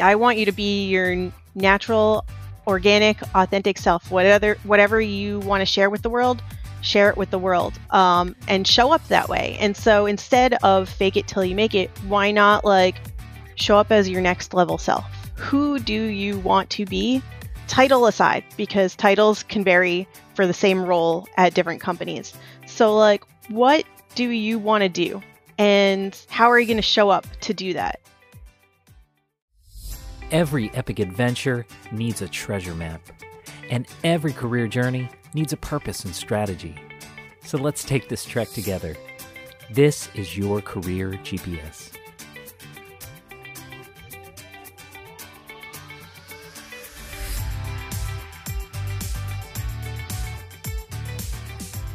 I want you to be your natural, organic, authentic self. Whatever whatever you want to share with the world, share it with the world, um, and show up that way. And so instead of fake it till you make it, why not like show up as your next level self? Who do you want to be? Title aside, because titles can vary for the same role at different companies. So, like, what do you want to do? And how are you going to show up to do that? Every epic adventure needs a treasure map, and every career journey needs a purpose and strategy. So let's take this trek together. This is your Career GPS.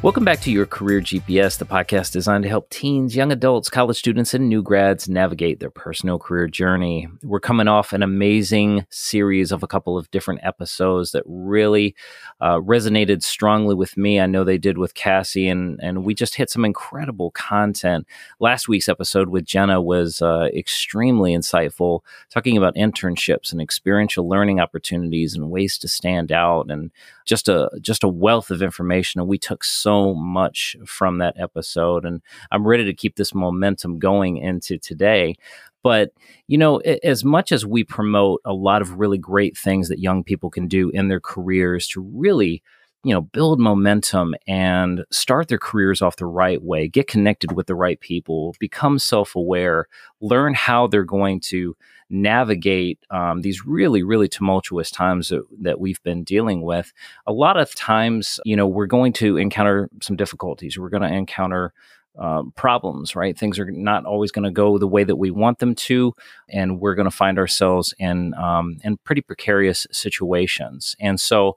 Welcome back to your Career GPS, the podcast designed to help teens, young adults, college students, and new grads navigate their personal career journey. We're coming off an amazing series of a couple of different episodes that really uh, resonated strongly with me. I know they did with Cassie, and, and we just hit some incredible content. Last week's episode with Jenna was uh, extremely insightful, talking about internships and experiential learning opportunities and ways to stand out and just a just a wealth of information and we took so much from that episode and i'm ready to keep this momentum going into today. But you know as much as we promote a lot of really great things that young people can do in their careers to really you know build momentum and start their careers off the right way get connected with the right people become self-aware learn how they're going to navigate um, these really really tumultuous times that, that we've been dealing with. A lot of times you know we're going to encounter some difficulties. We're going to encounter um, problems, right? Things are not always going to go the way that we want them to, and we're going to find ourselves in um, in pretty precarious situations. And so,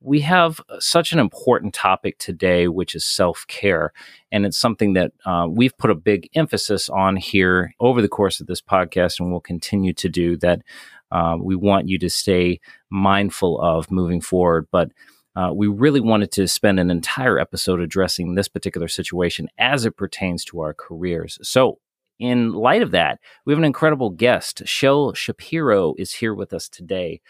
we have such an important topic today, which is self care, and it's something that uh, we've put a big emphasis on here over the course of this podcast, and we'll continue to do. That uh, we want you to stay mindful of moving forward, but uh, we really wanted to spend an entire episode addressing this particular situation as it pertains to our careers. So, in light of that, we have an incredible guest. Chelle Shapiro is here with us today.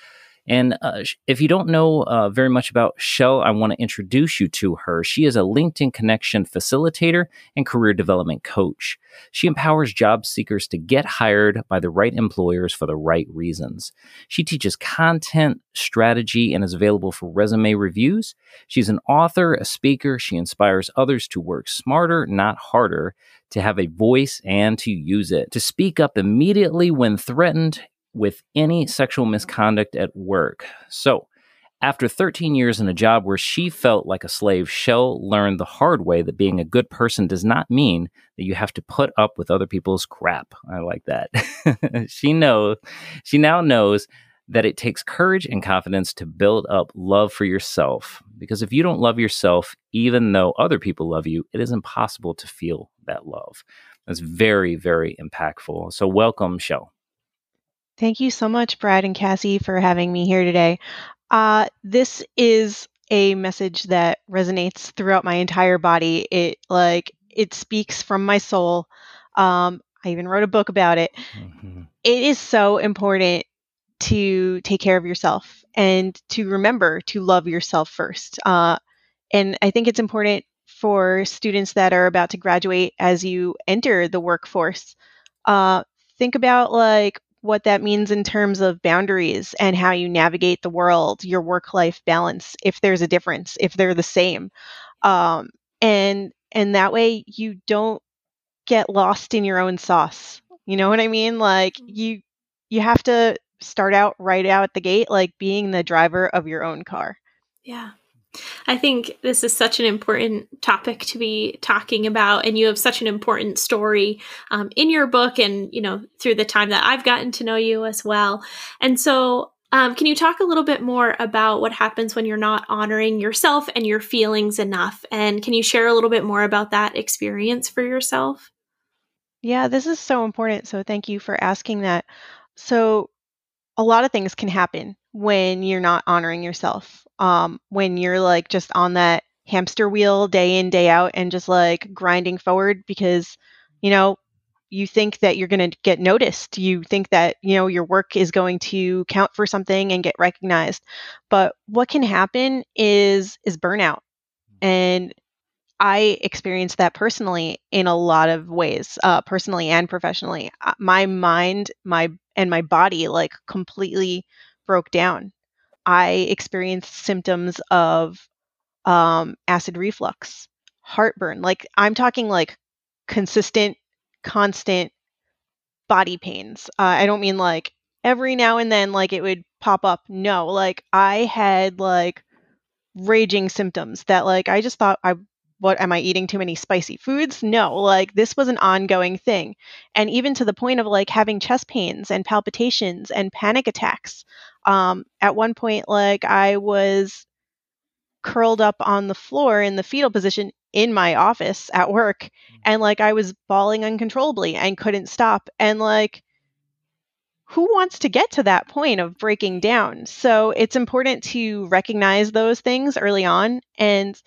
And uh, if you don't know uh, very much about Chelle, I want to introduce you to her. She is a LinkedIn connection facilitator and career development coach. She empowers job seekers to get hired by the right employers for the right reasons. She teaches content, strategy, and is available for resume reviews. She's an author, a speaker. She inspires others to work smarter, not harder, to have a voice and to use it, to speak up immediately when threatened, with any sexual misconduct at work. So, after 13 years in a job where she felt like a slave, Chelle learned the hard way that being a good person does not mean that you have to put up with other people's crap. I like that. she knows, she now knows that it takes courage and confidence to build up love for yourself. Because if you don't love yourself, even though other people love you, it is impossible to feel that love. That's very, very impactful. So, welcome, Chelle. Thank you so much, Brad and Cassie, for having me here today. Uh, this is a message that resonates throughout my entire body. It like it speaks from my soul. Um, I even wrote a book about it. Mm-hmm. it is so important to take care of yourself and to remember to love yourself first. Uh, and I think it's important for students that are about to graduate as you enter the workforce. Uh, think about like what that means in terms of boundaries and how you navigate the world, your work life balance, if there's a difference, if they're the same. Um, and and that way you don't get lost in your own sauce. You know what I mean? Like mm-hmm. you you have to start out right out the gate like being the driver of your own car. Yeah. I think this is such an important topic to be talking about, and you have such an important story um, in your book, and you know through the time that I've gotten to know you as well. And so, um, can you talk a little bit more about what happens when you're not honoring yourself and your feelings enough? And can you share a little bit more about that experience for yourself? Yeah, this is so important. So, thank you for asking that. So, a lot of things can happen when you're not honoring yourself um, when you're like just on that hamster wheel day in day out and just like grinding forward because you know you think that you're going to get noticed. You think that you know your work is going to count for something and get recognized. But what can happen is is burnout. And i experienced that personally in a lot of ways uh, personally and professionally. Uh, my mind my and my body like completely broke down i experienced symptoms of um, acid reflux heartburn like i'm talking like consistent constant body pains. Uh, I don't mean like every now and then, like it would pop up. No, like I had like raging symptoms that like I just thought I what am I eating too many spicy foods? No, like this was an ongoing thing. And even to the point of like having chest pains and palpitations and panic attacks. Um, at one point, like I was curled up on the floor in the fetal position in my office at work mm. and like I was bawling uncontrollably and couldn't stop and like who wants to get to that point of breaking down? So it's important to recognize those things early on and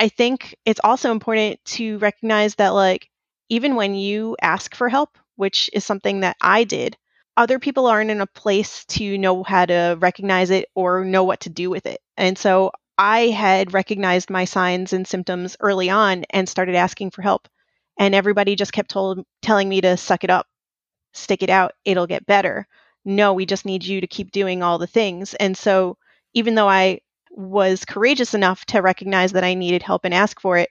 I think it's also important to recognize that like even when you ask for help, which is something that I did, other people aren't in a place to know how to recognize it or know what to do with it. And so I had recognized my signs and symptoms early on and started asking for help. And everybody just kept told, telling me to suck it up, stick it out, it'll get better. No, we just need you to keep doing all the things. And so, even though I was courageous enough to recognize that I needed help and ask for it,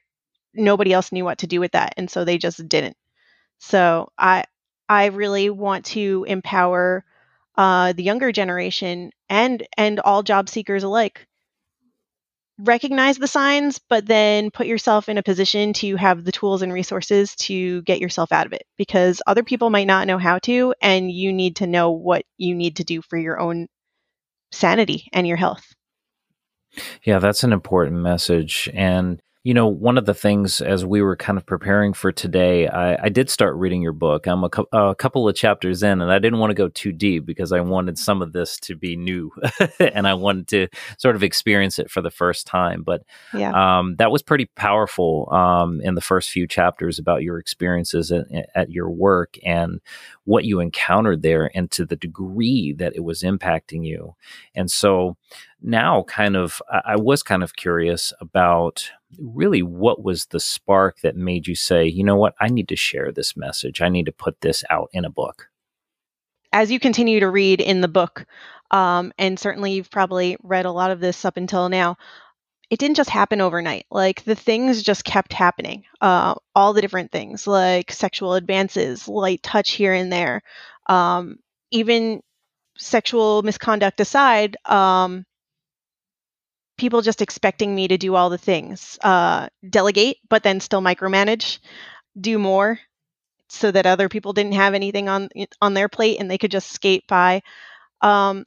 nobody else knew what to do with that. And so they just didn't. So, I, I really want to empower uh, the younger generation and and all job seekers alike recognize the signs, but then put yourself in a position to have the tools and resources to get yourself out of it because other people might not know how to, and you need to know what you need to do for your own sanity and your health. Yeah, that's an important message. And you know, one of the things as we were kind of preparing for today, I, I did start reading your book. I'm a, a, couple of chapters in, and I didn't want to go too deep because I wanted some of this to be new, and I wanted to sort of experience it for the first time. But yeah. um, that was pretty powerful um, in the first few chapters about your experiences at, at your work and what you encountered there, and to the degree that it was impacting you. And so now, kind of, I was kind of curious about really what was the spark that made you say, you know what, I need to share this message. I need to put this out in a book. As you continue to read in the book, um, and certainly you've probably read a lot of this up until now, it didn't just happen overnight. Like the things just kept happening. Uh, all the different things, like sexual advances, light touch here and there, um, even sexual misconduct aside, um, people just expecting me to do all the things uh, delegate but then still micromanage do more so that other people didn't have anything on on their plate and they could just skate by. Um,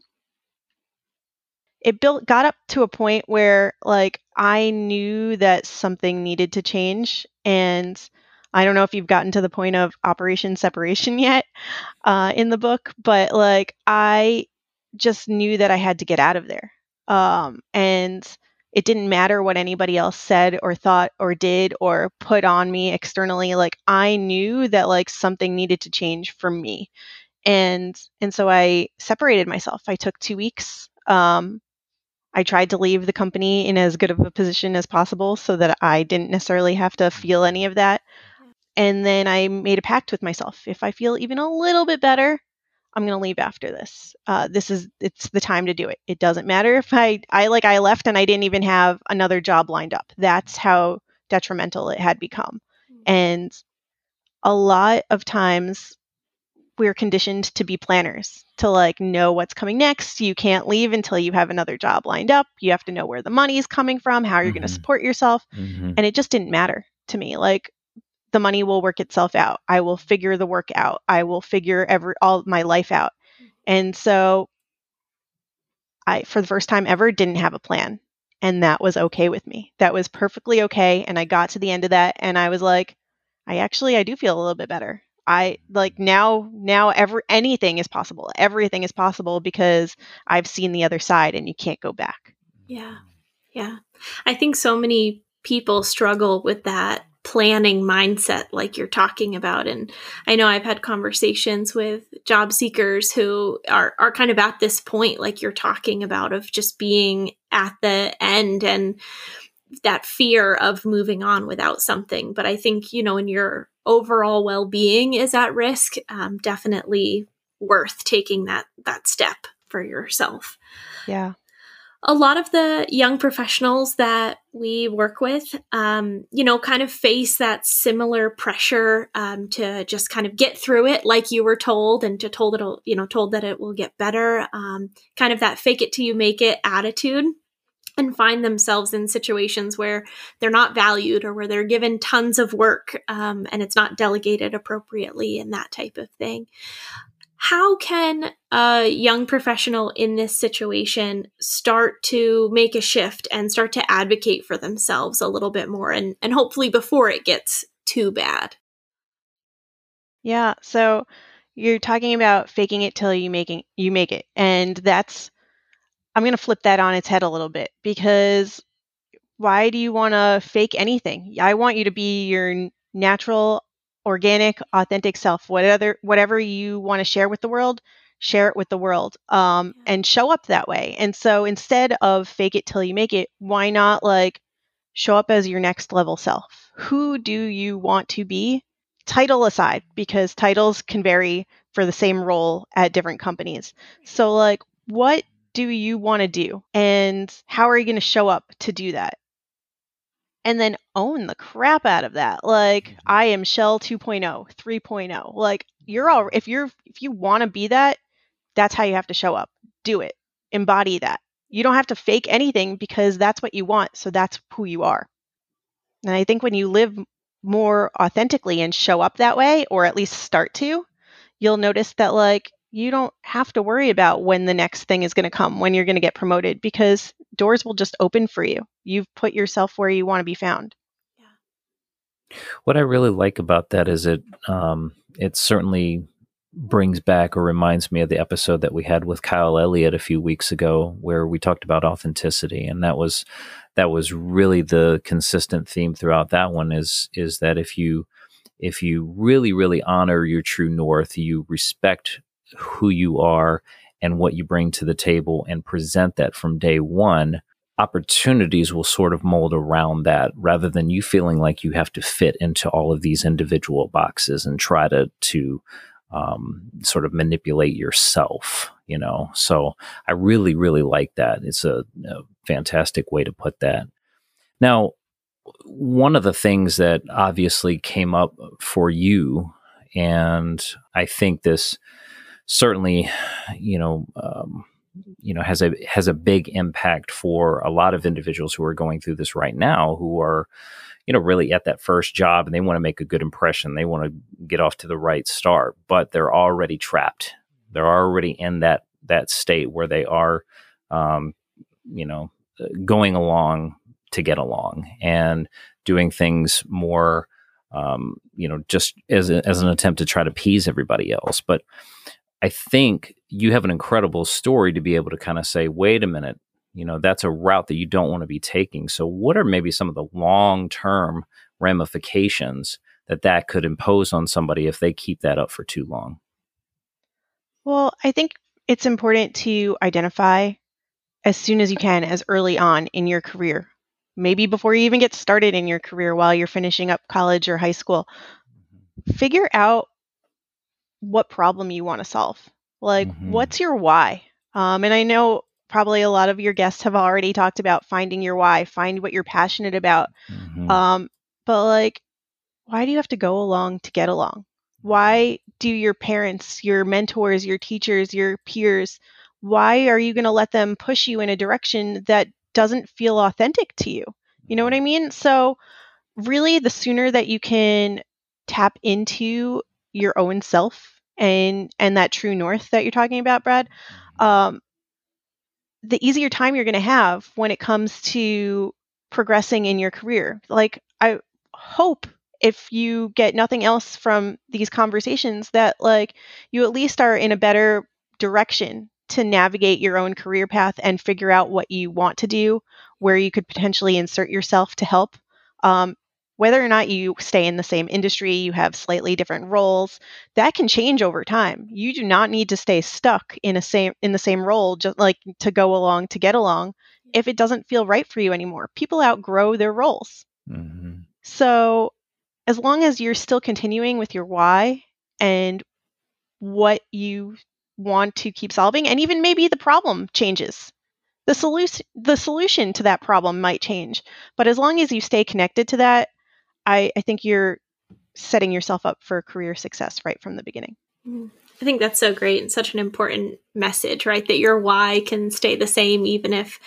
it built got up to a point where like i knew that something needed to change and i don't know if you've gotten to the point of operation separation yet uh, in the book but like i just knew that i had to get out of there um, and it didn't matter what anybody else said or thought or did or put on me externally like i knew that like something needed to change for me. And and so i separated myself. I took two weeks um, i tried to leave the company in as good of a position as possible so that i didn't necessarily have to feel any of that. And then i made a pact with myself. If i feel even a little bit better I'm going to leave after this. Uh, this is it's the time to do it. It doesn't matter if I I like I left and I didn't even have another job lined up. That's how detrimental it had become. Mm-hmm. And a lot of times we're conditioned to be planners, to like know what's coming next. You can't leave until you have another job lined up. You have to know where the money is coming from, how you're mm-hmm. going to support yourself. Mm-hmm. And it just didn't matter to me. Like the money will work itself out. I will figure the work out. I will figure every all my life out. Mm-hmm. And so I for the first time ever didn't have a plan. And that was okay with me. That was perfectly okay. And I got to the end of that and I was like, I actually I do feel a little bit better. I like now now every anything is possible. Everything is possible because I've seen the other side and you can't go back. Yeah. Yeah. I think so many people struggle with that planning mindset like you're talking about. And i know i've had conversations with job seekers who are are kind of at this point like you're talking about of just being at the end and that fear of moving on without something. But i think you know when your overall well-being is at risk um, definitely worth taking that that step for yourself. Yeah a lot of the young professionals that we work with, um, you know, kind of face that similar pressure um, to just kind of get through it, like you were told, and to told it'll, you know, told that it will get better. Um, kind of that fake it till you make it attitude, and find themselves in situations where they're not valued or where they're given tons of work um, and it's not delegated appropriately and that type of thing how can a young professional in this situation start to make a shift and start to advocate for themselves a little bit more and, and hopefully before it gets too bad? Yeah, so you're talking about faking it till you making you make it. And that's I'm going to flip that on its head a little bit because why do you want to fake anything? I want you to be your natural organic, authentic self. Whatever whatever you want to share with the world, share it with the world, um, and show up that way. And so instead of fake it till you make it, why not like show up as your next level self? Who do you want to be? Title aside, because titles can vary for the same role at different companies. So like, what do you want to do, and how are you going to show up to do that? And then own the crap out of that. Like mm-hmm. I am Chelle 2.0, 3.0. Like you're all if you're if you want to be that, that's how you have to show up. Do it. Embody that. You don't have to fake anything because that's what you want, so that's who you are. And I think when you live more authentically and show up that way or at least start to, you'll notice that like you don't have to worry about when the next thing is going to come, when you're going to get promoted, because doors will just open for you. You've put yourself where you want to be found. Yeah. What I really like about that is it um, it certainly brings back or reminds me of the episode that we had with Kyle Elliott a few weeks ago, where we talked about authenticity, and that was that was really the consistent theme throughout that one. Is is that if you if you really really honor your true north, you respect who you are and what you bring to the table and present that from day one, opportunities will sort of mold around that rather than you feeling like you have to fit into all of these individual boxes and try to, to, um, sort of manipulate yourself, you know. So I really, really like that. It's a, a fantastic way to put that. Now, one of the things that obviously came up for you, and I think this certainly, you know, um, you know, has a has a big impact for a lot of individuals who are going through this right now, who are, you know, really at that first job and they want to make a good impression. They want to get off to the right start, but they're already trapped. They're already in that that state where they are, um, you know, going along to get along and doing things more, um, you know, just as a, as an attempt to try to appease everybody else. But I think you have an incredible story to be able to kind of say, wait a minute, you know, that's a route that you don't want to be taking. So, what are maybe some of the long term ramifications that that could impose on somebody if they keep that up for too long? Well, I think it's important to identify as soon as you can, as early on in your career, maybe before you even get started in your career while you're finishing up college or high school. Mm-hmm. Figure out what problem you want to solve. Like, mm-hmm. what's your why? Um, and I know probably a lot of your guests have already talked about finding your why, find what you're passionate about. Mm-hmm. Um, but like, why do you have to go along to get along? Why do your parents, your mentors, your teachers, your peers, why are you going to let them push you in a direction that doesn't feel authentic to you? You know what I mean? So, really, the sooner that you can tap into your own self and and that true north that you're talking about brad mm-hmm. um, the easier time you're going to have when it comes to progressing in your career like i hope if you get nothing else from these conversations that like you at least are in a better direction to navigate your own career path and figure out what you want to do where you could potentially insert yourself to help um, whether or not you stay in the same industry, you have slightly different roles, that can change over time. You do not need to stay stuck in a same in the same role just like to go along to get along if it doesn't feel right for you anymore. People outgrow their roles. Mm-hmm. So as long as you're still continuing with your why and what you want to keep solving and even maybe the problem changes the solution the solution to that problem might change but as long as you stay connected to that i i think you're setting yourself up for career success right from the beginning mm. i think that's so great and such an important message right that your why can stay the same even if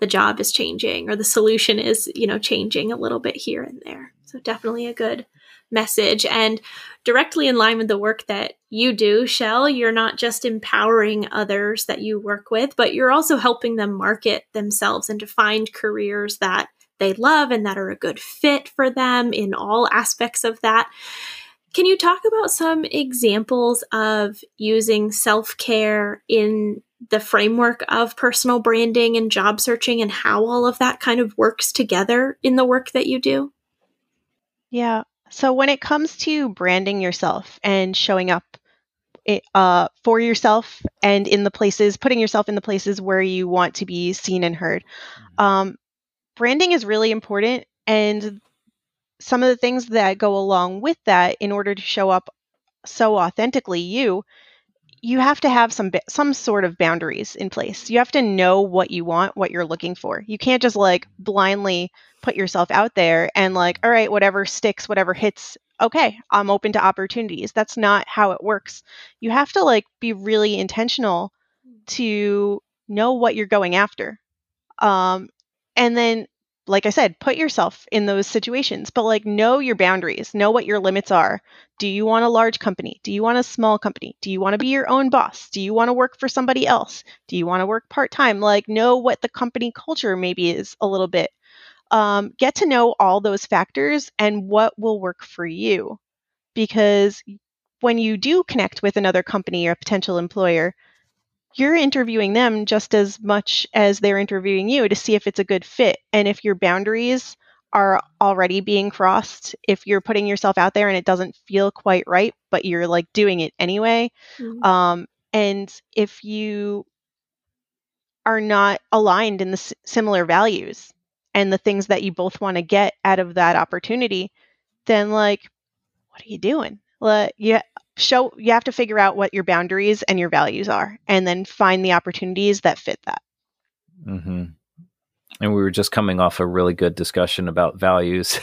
the job is changing or the solution is you know changing a little bit here and there so definitely a good message and directly in line with the work that you do, Chelle. You're not just empowering others that you work with, but you're also helping them market themselves and to find careers that they love and that are a good fit for them in all aspects of that. Can you talk about some examples of using self care in the framework of personal branding and job searching and how all of that kind of works together in the work that you do? Yeah. So when it comes to branding yourself and showing up uh, for yourself and in the places, putting yourself in the places where you want to be seen and heard, mm-hmm. um, branding is really important. And some of the things that go along with that, in order to show up so authentically you, you have to have some some sort of boundaries in place. You have to know what you want, what you're looking for. You can't just like blindly put yourself out there and like, all right, whatever sticks, whatever hits, okay, I'm open to opportunities. That's not how it works. You have to like be really intentional to know what you're going after. Um, and then like I said, put yourself in those situations, but like know your boundaries, know what your limits are. Do you want a large company? Do you want a small company? Do you want to be your own boss? Do you want to work for somebody else? Do you want to work part time? Like, know what the company culture maybe is a little bit um, get to know all those factors and what will work for you. Because when you do connect with another company or potential employer, you're interviewing them just as much as they're interviewing you to see if it's a good fit. And if your boundaries are already being crossed, if you're putting yourself out there and it doesn't feel quite right, but you're like doing it anyway, mm-hmm. um, and if you are not aligned in the s- similar values, and the things that you both want to get out of that opportunity, then like, what are you doing? Like, you show you have to figure out what your boundaries and your values are, and then find the opportunities that fit that. Mm-hmm. And we were just coming off a really good discussion about values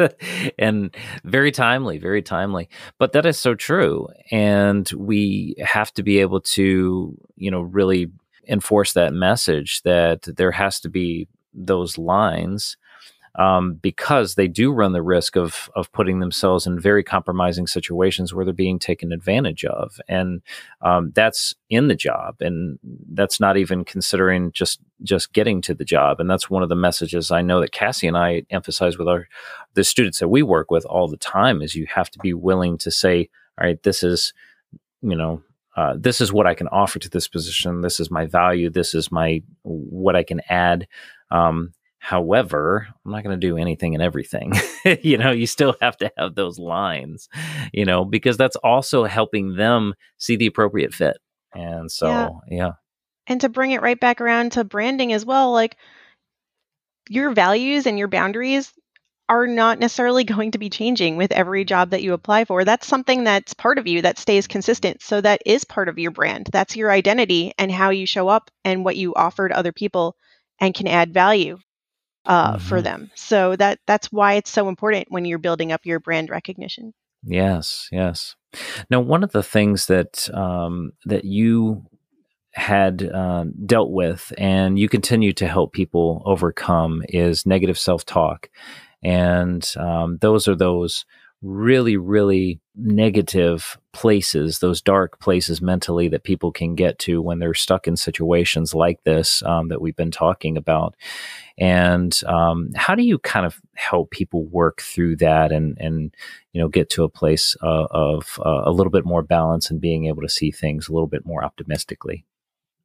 and very timely, very timely. But that is so true. And we have to be able to, you know, really enforce that message that there has to be those lines um, because they do run the risk of of putting themselves in very compromising situations where they're being taken advantage of, and um, that's in the job, and that's not even considering just just getting to the job, and that's one of the messages I know that Cassie and I emphasize with our the students that we work with all the time is you have to be willing to say, all right, this is you know uh, this is what I can offer to this position. This is my value. This is my what I can add. Um, however, I'm not going to do anything and everything. you know, you still have to have those lines. You know, because that's also helping them see the appropriate fit. And so, yeah. yeah. And to bring it right back around to branding as well, like your values and your boundaries are not necessarily going to be changing with every job that you apply for. That's something that's part of you that stays consistent. So that is part of your brand. That's your identity and how you show up and what you offer to other people and can add value uh, mm-hmm. for them. So that that's why it's so important when you're building up your brand recognition. Yes, yes. Now, one of the things that um, that you had uh, dealt with and you continue to help people overcome is negative self talk and um, those are those really, really negative places, those dark places mentally that people can get to when they're stuck in situations like this um, that we've been talking about. And um, how do you kind of help people work through that and, and you know, get to a place uh, of uh, a little bit more balance and being able to see things a little bit more optimistically?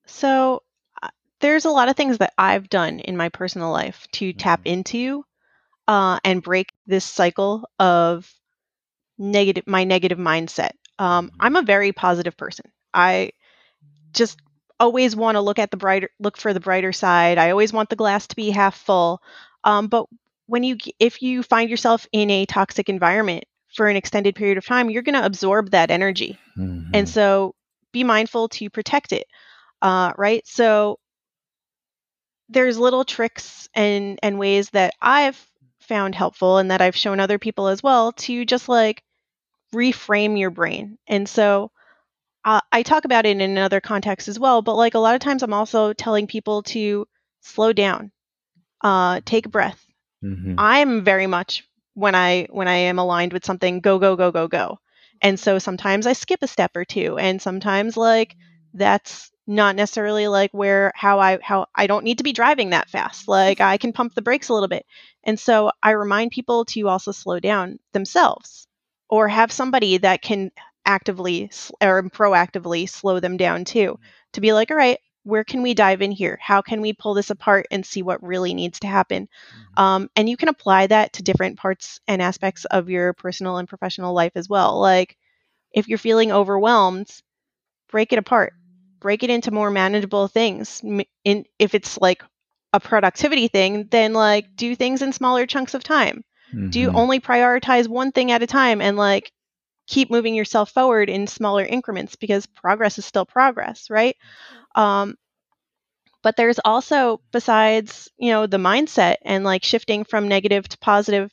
So, uh, there's a lot of things that I've done in my personal life to tap mm-hmm. into uh, and break this cycle of negative my negative mindset. Um, I'm a very positive person. I just always want to look at the brighter look for the brighter side. I always want the glass to be half full. Um, but when you if you find yourself in a toxic environment for an extended period of time, you're going to absorb that energy, Mhm. and so be mindful to protect it. Uh, right. So there's little tricks and and ways that I've found helpful and that I've shown other people as well to just like reframe your brain. And so uh, I talk about it in another context as well, but like a lot of times I'm also telling people to slow down, uh, take a breath. Mhm. I'm very much when I when I am aligned with something, go go go go go. And so sometimes I skip a step or two, and sometimes like that's not necessarily like where how I how I don't need to be driving that fast. Like I can pump the brakes a little bit. And so I remind people to also slow down themselves or have somebody that can actively or proactively slow them down too to be like, all right, where can we dive in here? How can we pull this apart and see what really needs to happen? Um, and you can apply that to different parts and aspects of your personal and professional life as well. Like if you're feeling overwhelmed, break it apart, break it into more manageable things. In if it's like a productivity thing, then like do things in smaller chunks of time. Do you Mhm. only prioritize one thing at a time and like keep moving yourself forward in smaller increments because progress is still progress, right? Um, but there's also besides you know the mindset and like shifting from negative to positive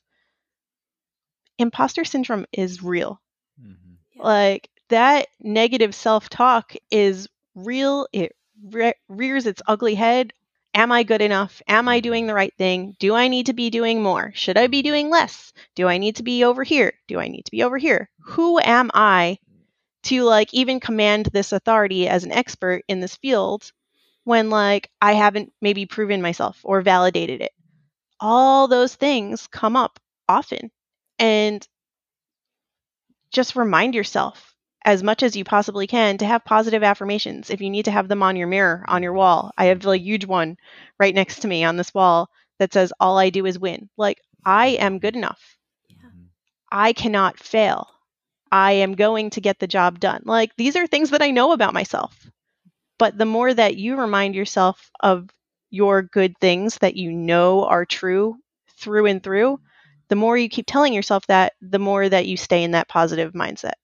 imposter syndrome is real Mhm. Like that negative self-talk is real it re- rears its ugly head. Am i good enough? Am i doing the right thing? Do i need to be doing more? Should i be doing less? Do i need to be over here? Do i need to be over here? Who am i to like even command this authority as an expert in this field when like I haven't maybe proven myself or validated it. All those things come up often. And just remind yourself as much as you possibly can to have positive affirmations. If you need to have them on your mirror, on your wall, I have a huge one right next to me on this wall that says, All I do is win. Like, I am good enough. Mhm. I cannot fail. I am going to get the job done. Like these are things that I know about myself. But the more that you remind yourself of your good things that you know are true through and through, the more you keep telling yourself that, the more that you stay in that positive mindset.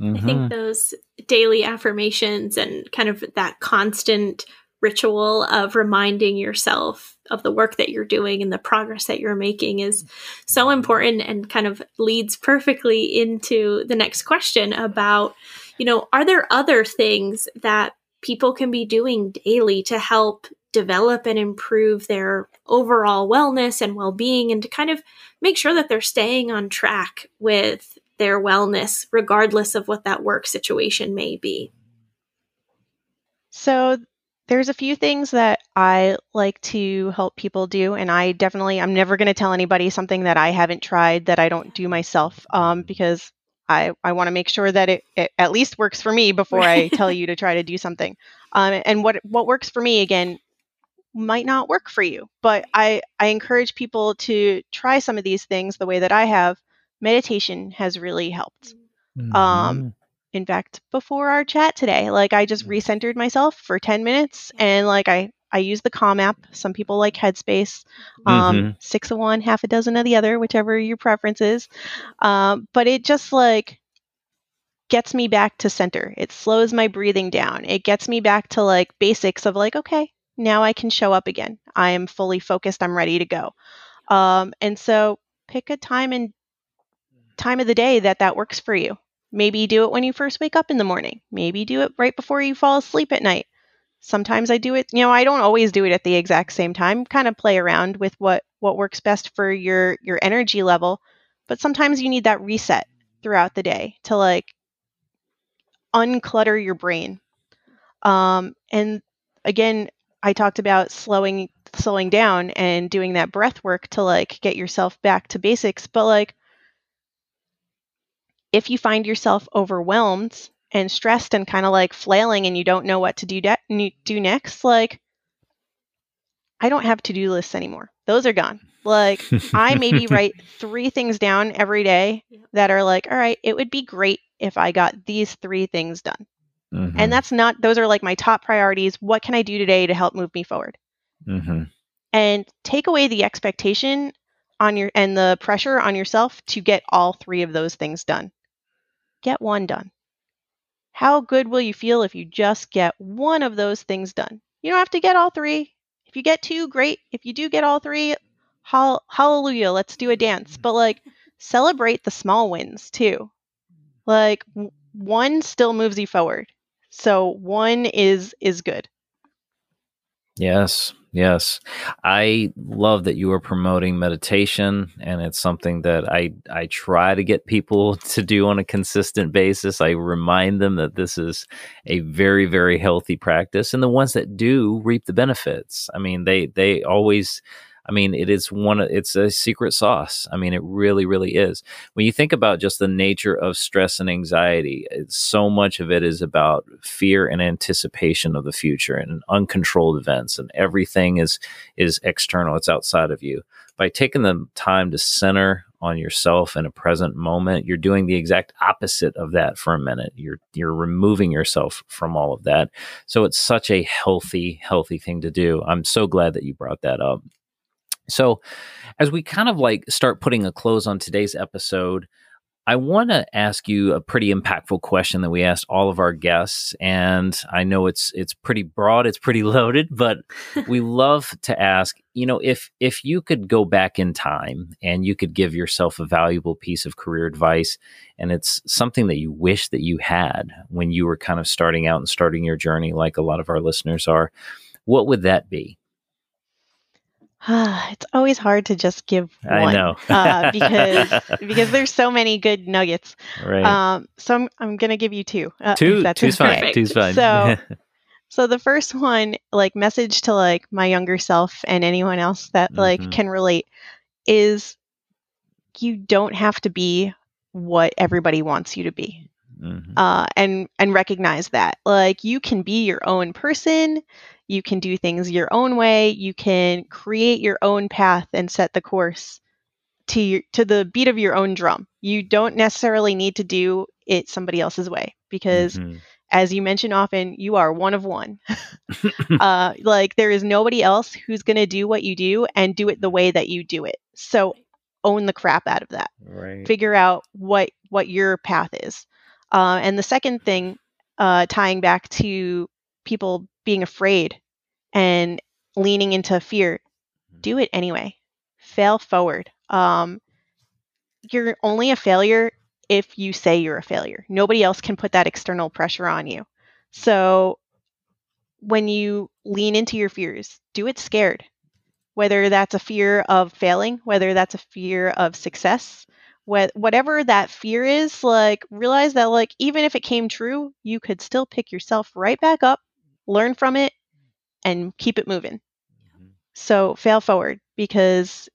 I Mhm. think those daily affirmations and kind of that constant ritual of reminding yourself of the work that you're doing and the progress that you're making is so important and kind of leads perfectly into the next question about, you know, are there other things that people can be doing daily to help develop and improve their overall wellness and well-being and to kind of make sure that they're staying on track with their wellness regardless of what that work situation may be. So there's a few things that I like to help people do, and I definitely I'm never going to tell anybody something that I haven't tried that I don't do myself, um, because I I want to make sure that it, it at least works for me before I tell you to try to do something. Um, and what what works for me again might not work for you, but I I encourage people to try some of these things the way that I have. Meditation has really helped. Um, Mhm. in fact, before our chat today, like I just recentered myself for 10 minutes and like I I use the Calm app. Some people like Headspace. Um, Mhm. six of one, half a dozen of the other, whichever your preference is. Um, but it just like gets me back to center. It slows my breathing down. It gets me back to like basics of like, okay, now I can show up again. I am fully focused. I'm ready to go. Um, and so pick a time and time of the day that that works for you. Maybe do it when you first wake up in the morning. Maybe do it right before you fall asleep at night. Sometimes I do it, you know, I don't always do it at the exact same time. Kind of play around with what what works best for your your energy level, but sometimes you need that reset throughout the day to like unclutter your brain. Um and again, I talked about slowing slowing down and doing that breath work to like get yourself back to basics, but like if you find yourself overwhelmed and stressed and kind of like flailing and you don't know what to do de- do next, like I don't have to-do lists anymore. those are gone. Like I maybe write three things down every day that are like, all right, it would be great if I got these three things done. Mhm. And that's not, those are like my top priorities. What can I do today to help move me forward? Mhm. And take away the expectation on your and the pressure on yourself to get all three of those things done. Get one done. How good will you feel if you just get one of those things done? You don't have to get all three. If you get two, great. If you do get all three, hall- hallelujah, let's do a dance. But like celebrate the small wins too. Like one still moves you forward. So one is is good. Yes, yes. I love that you are promoting meditation and it's something that I I try to get people to do on a consistent basis. I remind them that this is a very very healthy practice and the ones that do reap the benefits. I mean, they they always I mean, it is one of it's a secret sauce. I mean, it really really is. When you think about just the nature of stress and anxiety, it's, so much of it is about fear and anticipation of the future and uncontrolled events and everything is is external it's outside of you by taking the time to center on yourself in a present moment you're doing the exact opposite of that for a minute you're you're removing yourself from all of that so it's such a healthy healthy thing to do i'm so glad that you brought that up so as we kind of like start putting a close on today's episode I want to ask you a pretty impactful question that we asked all of our guests, and I know it's it's pretty broad, it's pretty loaded, but we love to ask, you know, if if you could go back in time and you could give yourself a valuable piece of career advice, and it's something that you wish that you had when you were kind of starting out and starting your journey, like a lot of our listeners are, what would that be? it's always hard to just give one I know uh, because because there's so many good nuggets. right. Um, so I'm I'm gonna give you two. Uh, Two, that's two's fine. Two's fine. So- So the first one, like message to like my younger self and anyone else that like Mhm. can relate, is you don't have to be what everybody wants you to be. Mhm. uh, and and recognize that like you can be your own person you can do things your own way you can create your own path and set the course to your, to the beat of your own drum you don't necessarily need to do it somebody else's way because Mhm. as you mention often you are one of one uh, like there is nobody else who's going to do what you do and do it the way that you do it so own the crap out of that right. figure out what what your path is. Uh, and the second thing, uh, tying back to people being afraid and leaning into fear, do it anyway. Fail forward. Um, you're only a failure if you say you're a failure. Nobody else can put that external pressure on you. So when you lean into your fears, do it scared. Whether that's a fear of failing, whether that's a fear of success, what whatever that fear is, like realize that like even if it came true, you could still pick yourself right back up, learn from it, and keep it moving. So fail forward because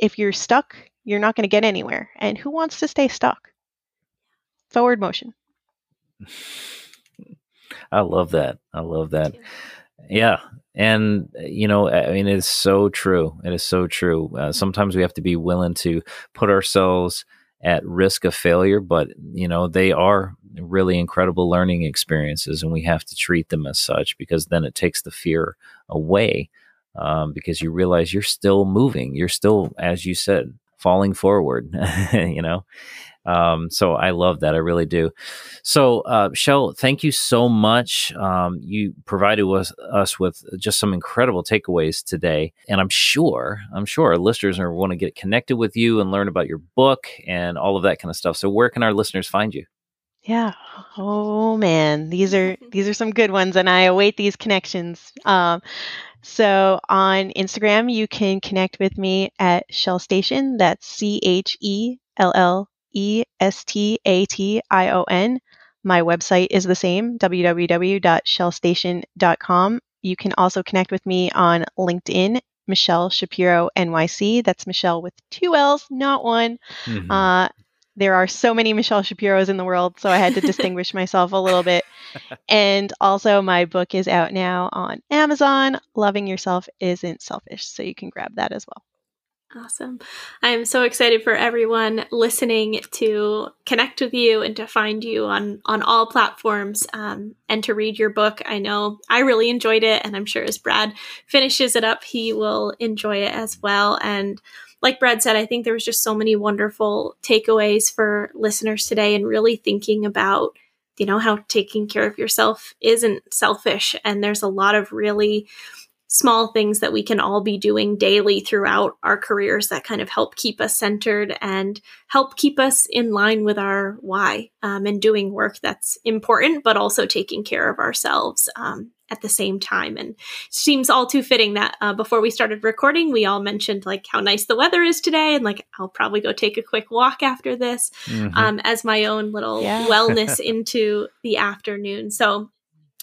if you're stuck, you're not going to get anywhere. And who wants to stay stuck? Forward motion. I love that. I love that. Yeah. And, uh, you know, I mean, it's so true. It is so true. Uh, sometimes we have to be willing to put ourselves at risk of failure, but, you know, they are really incredible learning experiences and we have to treat them as such because then it takes the fear away um, because you realize you're still moving. You're still, as you said, falling forward, you know? Um, so I love that. I really do. So, uh, Chelle, thank you so much. Um, you provided us, us with just some incredible takeaways today, and I'm sure, I'm sure our listeners are want to get connected with you and learn about your book and all of that kind of stuff. So, where can our listeners find you? Yeah. Oh man, these are these are some good ones, and I await these connections. Um, so on Instagram, you can connect with me at Chelle Station. That's C H E L L E S T A T I O N. My website is the same, www.chellestation.com. You can also connect with me on LinkedIn, Michelle Shapiro NYC. That's Michelle with two L's, not one. Mhm. Uh, there are so many Michelle Shapiro's in the world, so I had to distinguish myself a little bit. And also, my book is out now on Amazon. Loving Yourself Isn't Selfish, so you can grab that as well. Awesome. I am so excited for everyone listening to connect with you and to find you on, on all platforms um, and to read your book. I know I really enjoyed it, and I'm sure as Brad finishes it up, he will enjoy it as well. And like Brad said, I think there was just so many wonderful takeaways for listeners today and really thinking about, you know, how taking care of yourself isn't selfish. And there's a lot of really small things that we can all be doing daily throughout our careers that kind of help keep us centered and help keep us in line with our why um, and doing work that's important, but also taking care of ourselves um, at the same time. And seems all too fitting that uh, before we started recording, we all mentioned like how nice the weather is today, and like I'll probably go take a quick walk after this mm-hmm. um, as my own little yeah. wellness into the afternoon. So.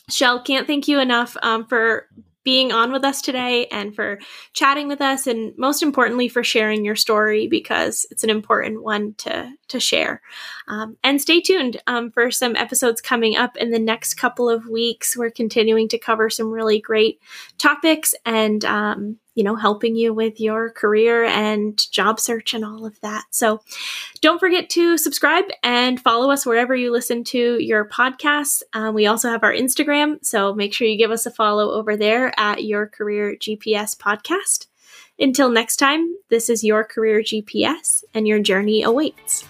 Chelle, can't thank you enough um, for being on with us today and for chatting with us and most importantly for sharing your story because it's an important one to to share. Um, and stay tuned um, for some episodes coming up in the next couple of weeks. We're continuing to cover some really great topics and um, you know, helping you with your career and job search and all of that. So don't forget to subscribe and follow us wherever you listen to your podcasts. Um, we also have our Instagram, so make sure you give us a follow over there at Your Career GPS Podcast. Until next time, this is Your Career GPS, and your journey awaits.